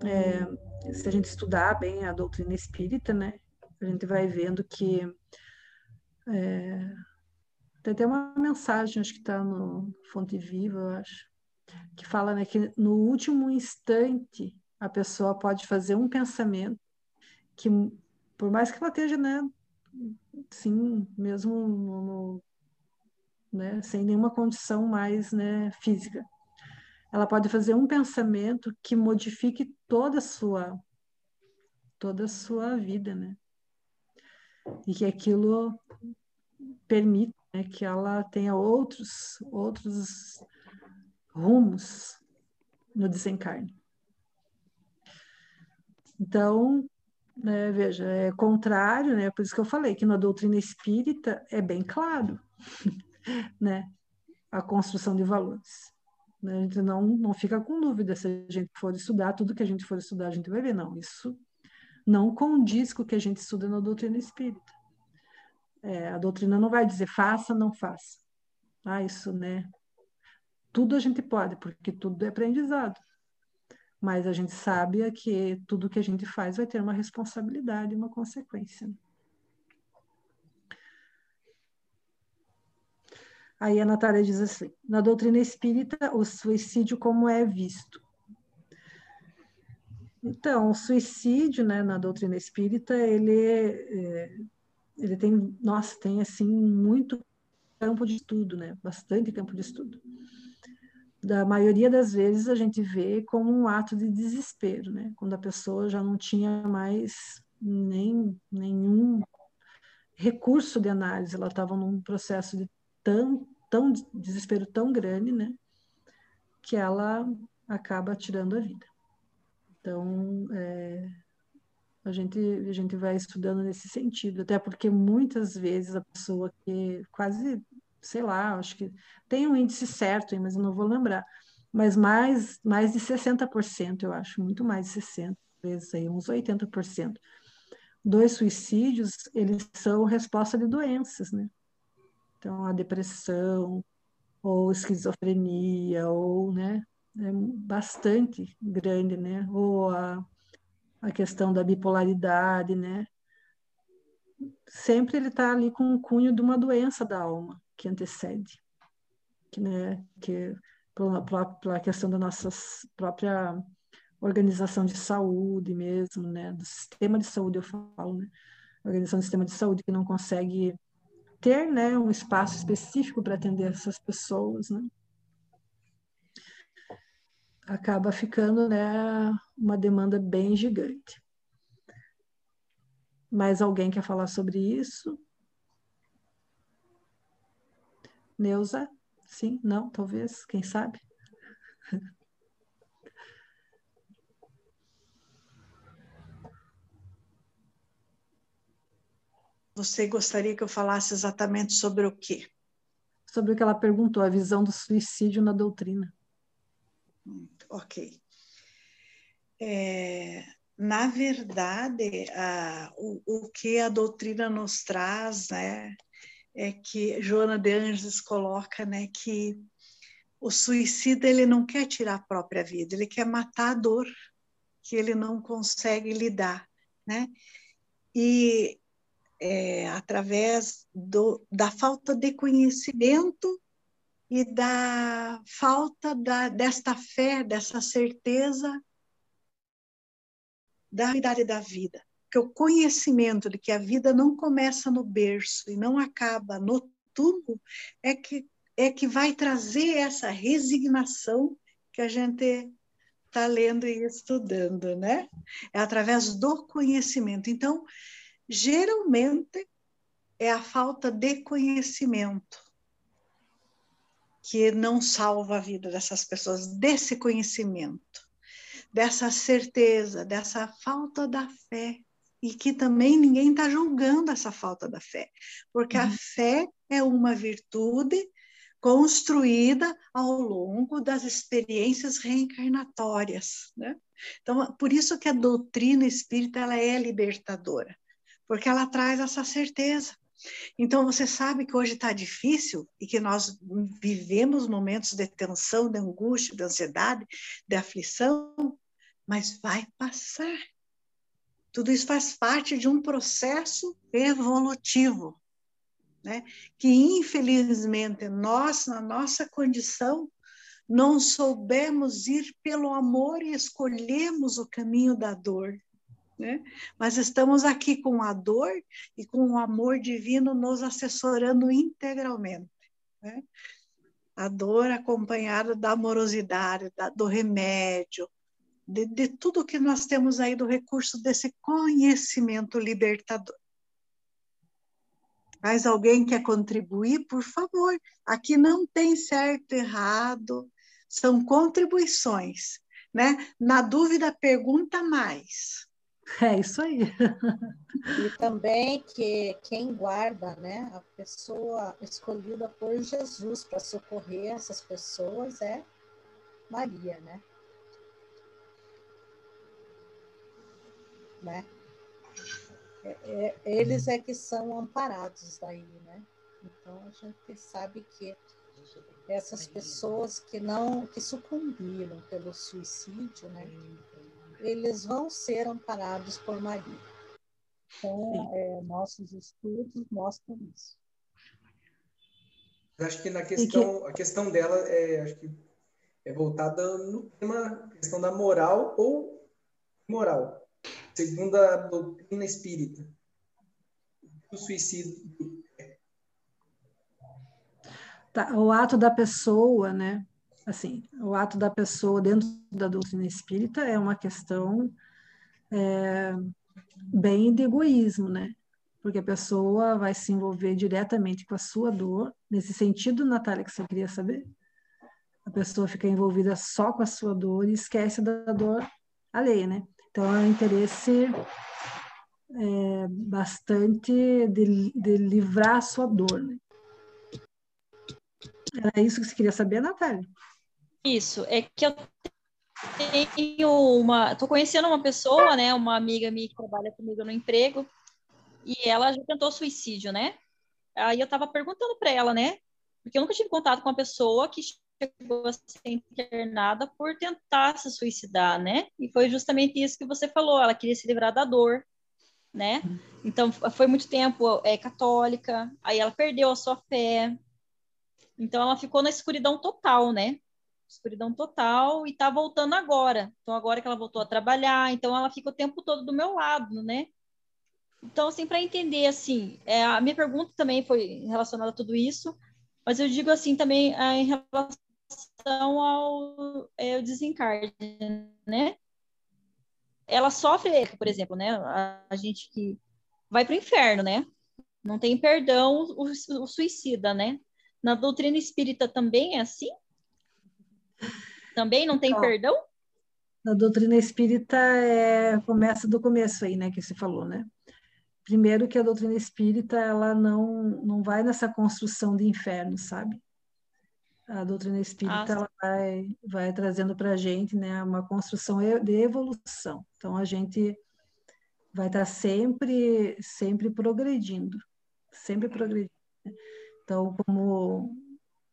É, se a gente estudar bem a doutrina espírita, né, a gente vai vendo que é, tem até uma mensagem, acho que está no Fonte Viva, eu acho, que fala né, que no último instante a pessoa pode fazer um pensamento que, por mais que ela esteja, né, sim, mesmo no, no, né, sem nenhuma condição mais né, física, ela pode fazer um pensamento que modifique toda a sua toda a sua vida, né? E que aquilo permita né, que ela tenha outros outros rumos no desencarne. Então, né, veja, é contrário, né? Por isso que eu falei que na doutrina espírita é bem claro, né? A construção de valores. Né? A gente não, não fica com dúvida se a gente for estudar, tudo que a gente for estudar, a gente vai ver, não, isso não condiz com o que a gente estuda na doutrina espírita. É, a doutrina não vai dizer faça, não faça. Ah, isso, né? Tudo a gente pode, porque tudo é aprendizado. Mas a gente sabe que tudo que a gente faz vai ter uma responsabilidade, uma consequência. Aí a Natália diz assim: na doutrina espírita, o suicídio como é visto? Então, o suicídio, né, na doutrina espírita, ele, é, ele tem, nossa, tem assim muito campo de estudo, né, bastante campo de estudo. Da maioria das vezes a gente vê como um ato de desespero, né, quando a pessoa já não tinha mais nem nenhum recurso de análise, ela estava num processo de tão, tão desespero tão grande, né, que ela acaba tirando a vida. Então, é, a, gente, a gente vai estudando nesse sentido, até porque muitas vezes a pessoa que quase, sei lá, acho que tem um índice certo, mas eu não vou lembrar, mas mais, mais de 60%, eu acho, muito mais de 60%, vezes aí, uns 80%, dos suicídios, eles são resposta de doenças, né? Então, a depressão, ou esquizofrenia, ou, né, é bastante grande, né? Ou a, a questão da bipolaridade, né? Sempre ele está ali com o cunho de uma doença da alma que antecede, que, né? Que pela, pela questão da nossa própria organização de saúde mesmo, né? Do sistema de saúde eu falo, né? Organização do sistema de saúde que não consegue ter, né? Um espaço específico para atender essas pessoas, né? acaba ficando né, uma demanda bem gigante. Mais alguém quer falar sobre isso? Neuza? Sim? Não? Talvez? Quem sabe? Você gostaria que eu falasse exatamente sobre o quê? Sobre o que ela perguntou, a visão do suicídio na doutrina ok. É, na verdade, a, o, o que a doutrina nos traz, né, é que Joana de Anjos coloca, né, que o suicida ele não quer tirar a própria vida, ele quer matar a dor que ele não consegue lidar, né? E é, através do, da falta de conhecimento e da falta da, desta fé, dessa certeza da realidade da vida. Que o conhecimento de que a vida não começa no berço e não acaba no túmulo é que, é que vai trazer essa resignação que a gente está lendo e estudando, né? É através do conhecimento. Então, geralmente, é a falta de conhecimento que não salva a vida dessas pessoas, desse conhecimento, dessa certeza, dessa falta da fé. E que também ninguém está julgando essa falta da fé, porque uhum. a fé é uma virtude construída ao longo das experiências reencarnatórias, né? Então, por isso que a doutrina espírita ela é libertadora, porque ela traz essa certeza. Então, você sabe que hoje está difícil e que nós vivemos momentos de tensão, de angústia, de ansiedade, de aflição, mas vai passar. Tudo isso faz parte de um processo evolutivo, né? que infelizmente nós, na nossa condição, não soubemos ir pelo amor e escolhemos o caminho da dor né? Mas estamos aqui com a dor e com o amor divino nos assessorando integralmente. Né? A dor acompanhada da amorosidade, da, do remédio, de, de tudo que nós temos aí do recurso desse conhecimento libertador. Mais alguém quer contribuir? Por favor. Aqui não tem certo, errado, são contribuições. Né? Na dúvida, pergunta mais. É isso aí. E também que quem guarda, né, a pessoa escolhida por Jesus para socorrer essas pessoas é Maria, né? né? É, é, eles é que são amparados daí, né? Então a gente sabe que essas pessoas que não que sucumbiram pelo suicídio, né? Eles vão ser amparados por Maria. Então, é, nossos estudos mostram isso. Acho que na questão, a questão dela é, acho que é voltada no tema, questão da moral ou moral, segundo a doutrina espírita. O suicídio. Tá, o ato da pessoa, né? Assim, o ato da pessoa dentro da doutrina espírita é uma questão é, bem de egoísmo, né? Porque a pessoa vai se envolver diretamente com a sua dor, nesse sentido, Natália, que você queria saber? A pessoa fica envolvida só com a sua dor e esquece da dor alheia, né? Então, é um interesse é, bastante de, de livrar a sua dor, né? Era isso que você queria saber, Natália? Isso, é que eu tenho uma. Estou conhecendo uma pessoa, né? Uma amiga minha que trabalha comigo no emprego, e ela já tentou suicídio, né? Aí eu estava perguntando para ela, né? Porque eu nunca tive contato com uma pessoa que chegou a ser internada por tentar se suicidar, né? E foi justamente isso que você falou, ela queria se livrar da dor, né? Então, foi muito tempo é, católica, aí ela perdeu a sua fé, então ela ficou na escuridão total, né? Escuridão total e tá voltando agora. Então, agora que ela voltou a trabalhar, então ela fica o tempo todo do meu lado, né? Então, assim, para entender, assim, é, a minha pergunta também foi relacionada a tudo isso, mas eu digo assim também é, em relação ao é, desencarne, né? Ela sofre, por exemplo, né? A, a gente que vai para o inferno, né? Não tem perdão o, o suicida, né? Na doutrina espírita também é assim? Também não tem perdão? Na doutrina espírita é, começa do começo aí, né, que você falou, né? Primeiro que a doutrina espírita, ela não, não vai nessa construção de inferno, sabe? A doutrina espírita, Ah, ela vai, vai trazendo para a gente, né, uma construção de evolução. Então, a gente vai estar sempre, sempre progredindo, sempre progredindo. né? Então, como,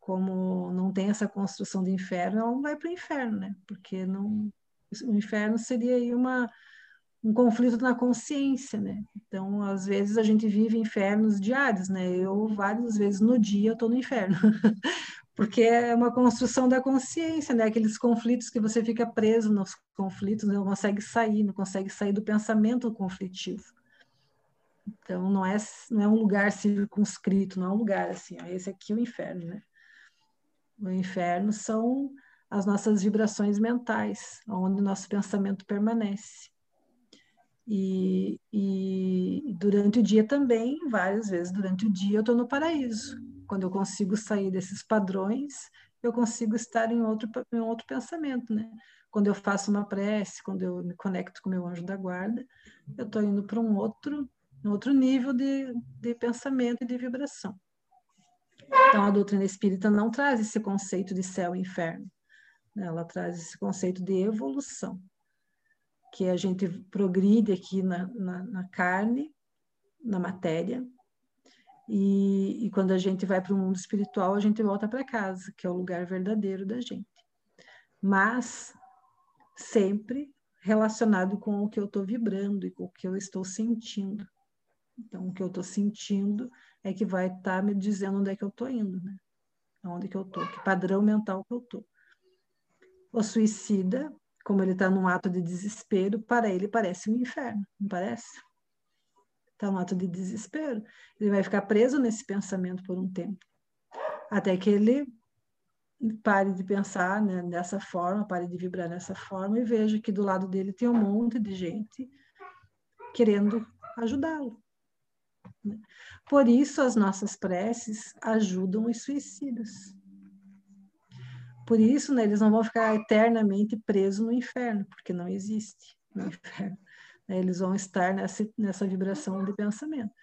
como não tem essa construção de inferno, ela não vai para o inferno, né? Porque não, o inferno seria aí uma, um conflito na consciência, né? Então, às vezes a gente vive infernos diários, né? Eu, várias vezes no dia, eu estou no inferno. Porque é uma construção da consciência, né? Aqueles conflitos que você fica preso nos conflitos, não consegue sair, não consegue sair do pensamento conflitivo. Então, não é, não é um lugar circunscrito, não é um lugar assim, esse aqui é o inferno, né? O inferno são as nossas vibrações mentais, onde o nosso pensamento permanece. E, e durante o dia também, várias vezes durante o dia, eu estou no paraíso. Quando eu consigo sair desses padrões, eu consigo estar em outro, em outro pensamento, né? Quando eu faço uma prece, quando eu me conecto com meu anjo da guarda, eu estou indo para um outro, um outro nível de, de pensamento e de vibração. Então, a doutrina espírita não traz esse conceito de céu e inferno, né? ela traz esse conceito de evolução, que a gente progride aqui na, na, na carne, na matéria, e, e quando a gente vai para o mundo espiritual, a gente volta para casa, que é o lugar verdadeiro da gente. Mas sempre relacionado com o que eu estou vibrando e com o que eu estou sentindo. Então, o que eu estou sentindo é que vai estar tá me dizendo onde é que eu estou indo, né? Onde que eu estou, que padrão mental que eu estou. O suicida, como ele está num ato de desespero, para ele parece um inferno, não parece? Está num ato de desespero. Ele vai ficar preso nesse pensamento por um tempo. Até que ele pare de pensar né, dessa forma, pare de vibrar dessa forma e veja que do lado dele tem um monte de gente querendo ajudá-lo. Né? Por isso, as nossas preces ajudam os suicidas. Por isso, né, eles não vão ficar eternamente presos no inferno, porque não existe no inferno. né? Eles vão estar nessa, nessa vibração de pensamento.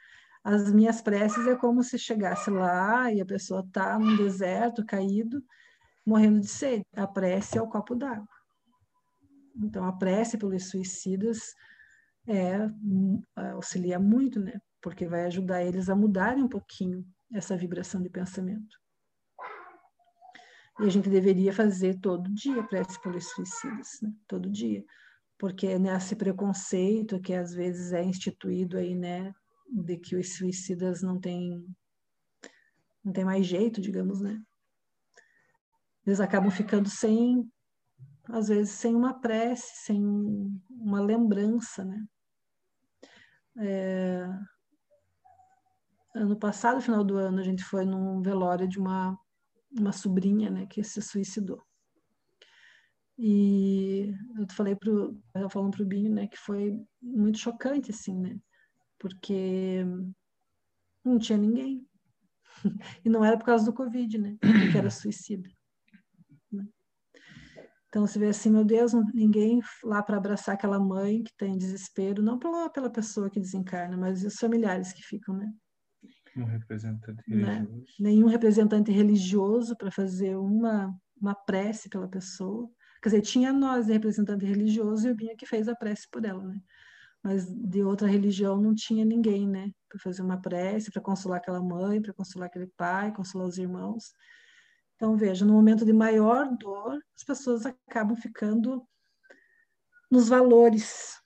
As minhas preces é como se chegasse lá e a pessoa está num deserto, caído, morrendo de sede. A prece é o copo d'água. Então, a prece pelos suicidas é, auxilia muito, né? Porque vai ajudar eles a mudarem um pouquinho essa vibração de pensamento. E a gente deveria fazer todo dia prece pelos suicidas, né? Todo dia. Porque nesse preconceito que às vezes é instituído aí, né? De que os suicidas não têm, não tem mais jeito, digamos, né? Eles acabam ficando sem, às vezes, sem uma prece, sem uma lembrança, né? É... Ano passado, final do ano, a gente foi num velório de uma, uma sobrinha, né, que se suicidou. E eu falei pro, eu falando pro Binho, né, que foi muito chocante, assim, né, porque não tinha ninguém. E não era por causa do Covid, né, que era suicida. Né? Então você vê assim, meu Deus, ninguém lá para abraçar aquela mãe que tem desespero, não pela, pela pessoa que desencarna, mas os familiares que ficam, né? Um representante né? Nenhum representante religioso para fazer uma, uma prece pela pessoa. Quer dizer, tinha nós, de representante religioso, e o Binha que fez a prece por ela, né? Mas de outra religião não tinha ninguém, né? Para fazer uma prece, para consolar aquela mãe, para consolar aquele pai, consolar os irmãos. Então, veja, no momento de maior dor, as pessoas acabam ficando nos valores.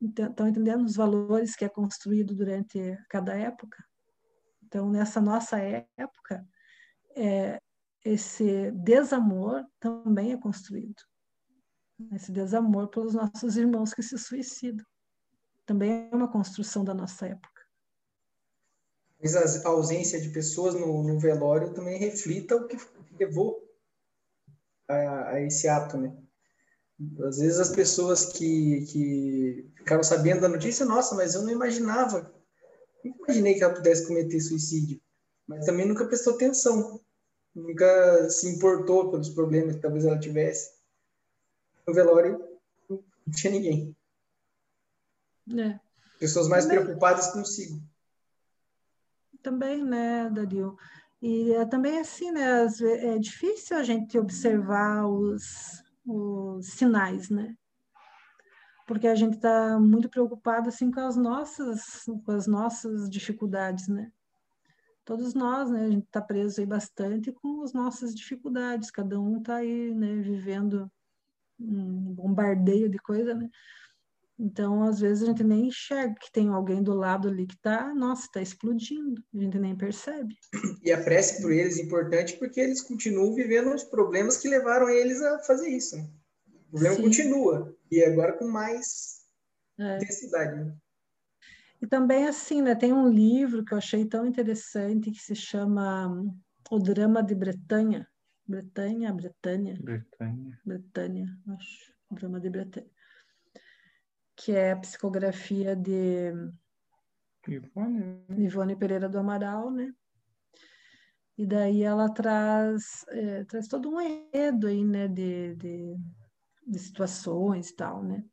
Estão entendendo? Os valores que é construído durante cada época. Então, nessa nossa época, é, esse desamor também é construído. Esse desamor pelos nossos irmãos que se suicidam. Também é uma construção da nossa época. Talvez a ausência de pessoas no, no velório também reflita o que levou a, a, esse ato, né? Às vezes as pessoas que, que ficaram sabendo da notícia, nossa, mas eu não imaginava, não imaginei que ela pudesse cometer suicídio, mas também nunca prestou atenção, nunca se importou pelos problemas que talvez ela tivesse. No velório não tinha ninguém. É. Pessoas mais também, preocupadas consigo. Também, né, Dario? E é também assim, né? É difícil a gente observar os, os sinais, né? Porque a gente está muito preocupado assim com as nossas, com as nossas dificuldades, né? Todos nós, né? A gente está preso aí bastante com as nossas dificuldades. Cada um está aí, né? Vivendo um bombardeio de coisa, né? Então, às vezes, a gente nem enxerga que tem alguém do lado ali que está, nossa, está explodindo, a gente nem percebe. E a prece por eles é importante porque eles continuam vivendo os problemas que levaram eles a fazer isso. Né? O problema Sim. continua, e agora com mais é. intensidade. Né? E também, assim, né, tem um livro que eu achei tão interessante que se chama O Drama de Bretanha. Bretanha, Bretanha? Bretanha. Bretanha, acho. O Drama de Bretanha que é a psicografia de Ivone, Ivone Pereira do Amaral, né? E daí ela traz, é, traz todo um enredo aí, né, de, de, de situações e tal, né?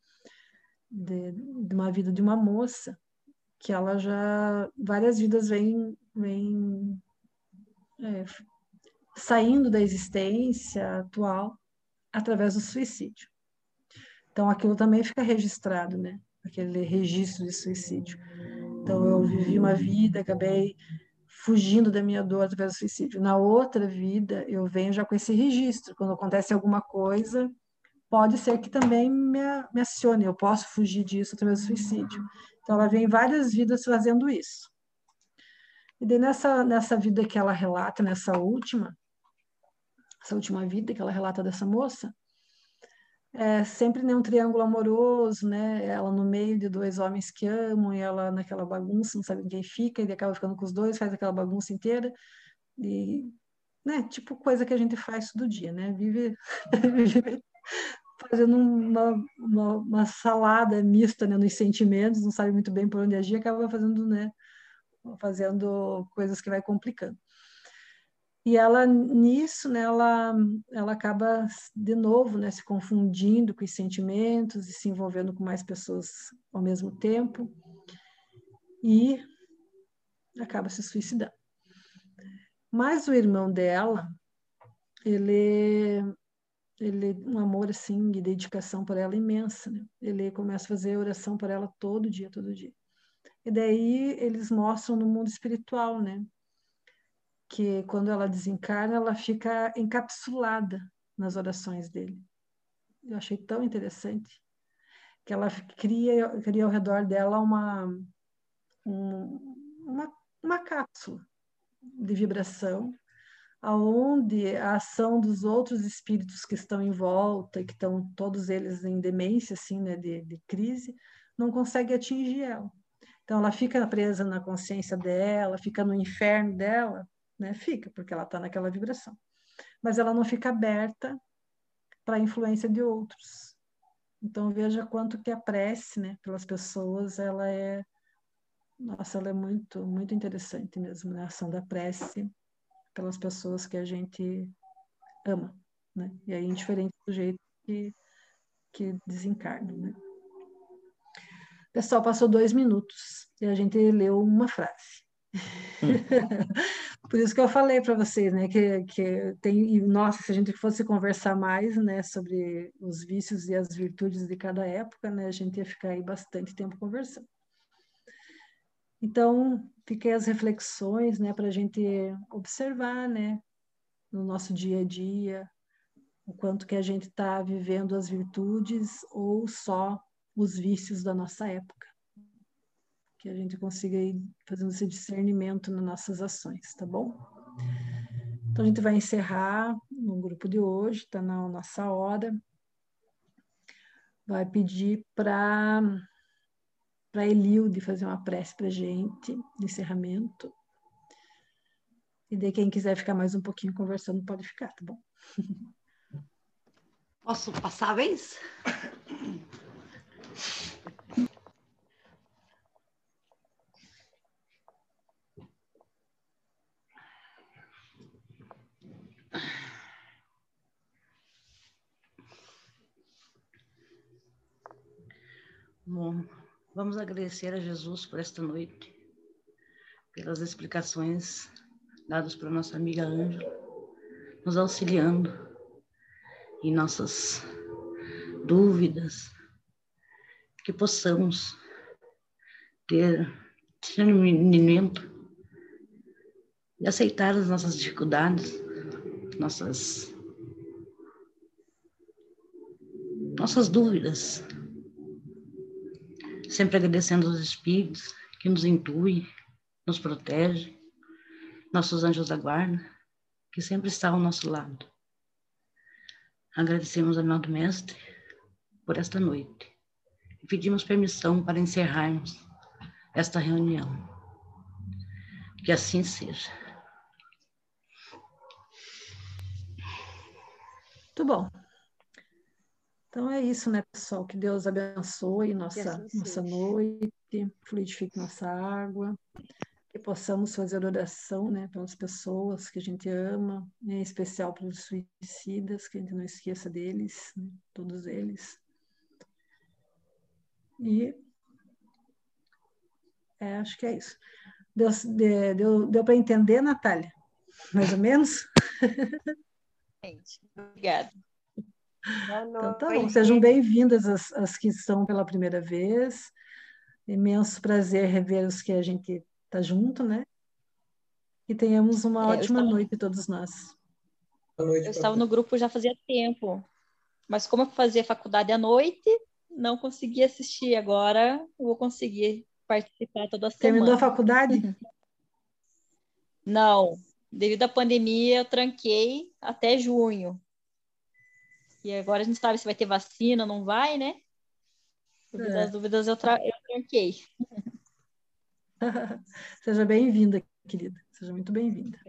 De, de, uma vida de uma moça que ela já várias vidas vem, vem é, saindo da existência atual através do suicídio. Então, aquilo também fica registrado, né? Aquele registro de suicídio. Então, eu vivi uma vida, acabei fugindo da minha dor através do suicídio. Na outra vida, eu venho já com esse registro. Quando acontece alguma coisa, pode ser que também me, me acione, eu posso fugir disso através do suicídio. Então, ela vem várias vidas fazendo isso. E daí, nessa, nessa vida que ela relata, nessa última, essa última vida que ela relata dessa moça, é sempre né, um triângulo amoroso, né? Ela no meio de dois homens que amam e ela naquela bagunça, não sabe quem fica, e acaba ficando com os dois, faz aquela bagunça inteira. E, né, tipo coisa que a gente faz todo dia, né? Vive, vive fazendo uma, uma, uma, salada mista né, nos sentimentos, não sabe muito bem por onde agir, acaba fazendo, né? Fazendo coisas que vai complicando. E ela, nisso, né, ela, ela acaba, de novo, né, se confundindo com os sentimentos e se envolvendo com mais pessoas ao mesmo tempo. E acaba se suicidando. Mas o irmão dela, ele, ele um amor assim de dedicação por ela imensa, né? Ele começa a fazer oração por ela todo dia, todo dia. E daí eles mostram no mundo espiritual, né? que quando ela desencarna, ela fica encapsulada nas orações dele. Eu achei tão interessante que ela cria, cria ao redor dela uma, um, uma, uma cápsula de vibração, aonde a ação dos outros espíritos que estão em volta e que estão todos eles em demência, assim, né, de, de crise, não consegue atingir ela. Então, ela fica presa na consciência dela, fica no inferno dela, né? Fica, porque ela está naquela vibração. Mas ela não fica aberta para a influência de outros. Então veja quanto que a prece, né, pelas pessoas, ela é nossa, ela é muito muito interessante mesmo, né? A ação da prece pelas pessoas que a gente ama, né? E aí indiferente do jeito que que desencarna, né? Pessoal, passou dois minutos e a gente leu uma frase. Por isso que eu falei para vocês, né, que, que tem, e, nossa, se a gente fosse conversar mais, né, sobre os vícios e as virtudes de cada época, né, a gente ia ficar aí bastante tempo conversando. Então, fiquei as reflexões, né, para a gente observar, né, no nosso dia a dia, o quanto que a gente está vivendo as virtudes ou só os vícios da nossa época. Que a gente consiga ir fazendo esse discernimento nas nossas ações, tá bom? Então a gente vai encerrar no grupo de hoje, está na nossa hora. Vai pedir para para Elilde fazer uma prece para gente de encerramento. E daí quem quiser ficar mais um pouquinho conversando pode ficar, tá bom? Posso passar a vez? Bom, vamos agradecer a Jesus por esta noite, pelas explicações dadas para nossa amiga Ângela, nos auxiliando em nossas dúvidas, que possamos ter discernimento e aceitar as nossas dificuldades, nossas nossas dúvidas, sempre agradecendo aos Espíritos que nos intuem, nos protege, nossos anjos da guarda, que sempre estão ao nosso lado. Agradecemos ao amado Mestre por esta noite e pedimos permissão para encerrarmos esta reunião. Que assim seja. Muito bom. Então é isso, né, pessoal? Que Deus abençoe nossa, assim nossa noite, fluidifique nossa água, que possamos fazer oração, né, pelas pessoas que a gente ama, em especial pelos suicidas, que a gente não esqueça deles, né, todos eles. E é, acho que é isso. Deu, de- deu, deu para entender, Natália? Mais ou menos? Gente, obrigada. Então, tá bom. Sejam bem-vindas as, as que estão pela primeira vez. Imenso prazer rever os que a gente está junto, né? E tenhamos uma É, ótima estava- noite todos nós. Boa noite Eu estava no grupo já fazia tempo, mas como eu fazia faculdade à noite, não consegui assistir. Agora vou conseguir participar toda Terminou a semana. faculdade? Não, devido à pandemia, eu tranquei até junho. E agora a gente sabe se vai ter vacina, não vai, né? Devido É. às dúvidas, eu, tra... eu tranquei. Seja bem-vinda, querida. Seja muito bem-vinda.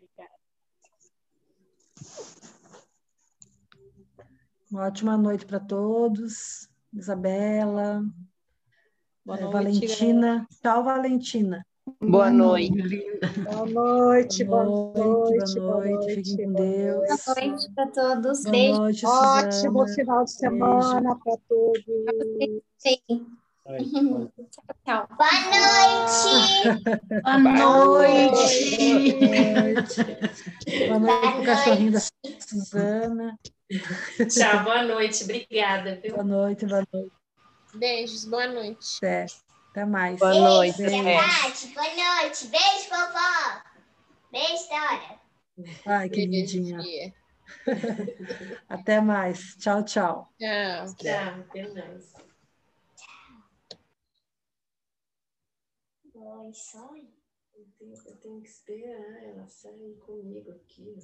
Uma ótima noite para todos. Isabela, Boa eh, noite, Valentina. Tchau, Valentina. Boa noite. Boa noite, boa Boa noite, boa noite. Fiquem com Deus. Boa noite para todos. Boa Beijo. noite, Ótimo final de semana para todos. Sim. Ai, ai. Tchau. Boa noite. Boa noite para o cachorrinho da Suzana. Tchau, boa noite. Obrigada, viu? Boa noite, boa noite. Beijos. Boa noite. Até, até mais. Boa noite. Beijo. É. Tati, boa noite. Beijo, vovó. Beijo, Dora. Ai, que Beijo, lindinha. filha. Até mais. Tchau, tchau. Tchau. Tchau, até mais. Oi, sonho. Eu tenho, eu tenho que esperar ela sair comigo aqui.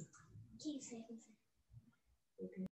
O que você vai fazer?